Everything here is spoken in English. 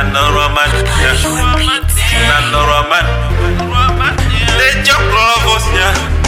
No Roman, yeah. Roman, Nano Roman, Nano Roman, Nano Roman, Roman,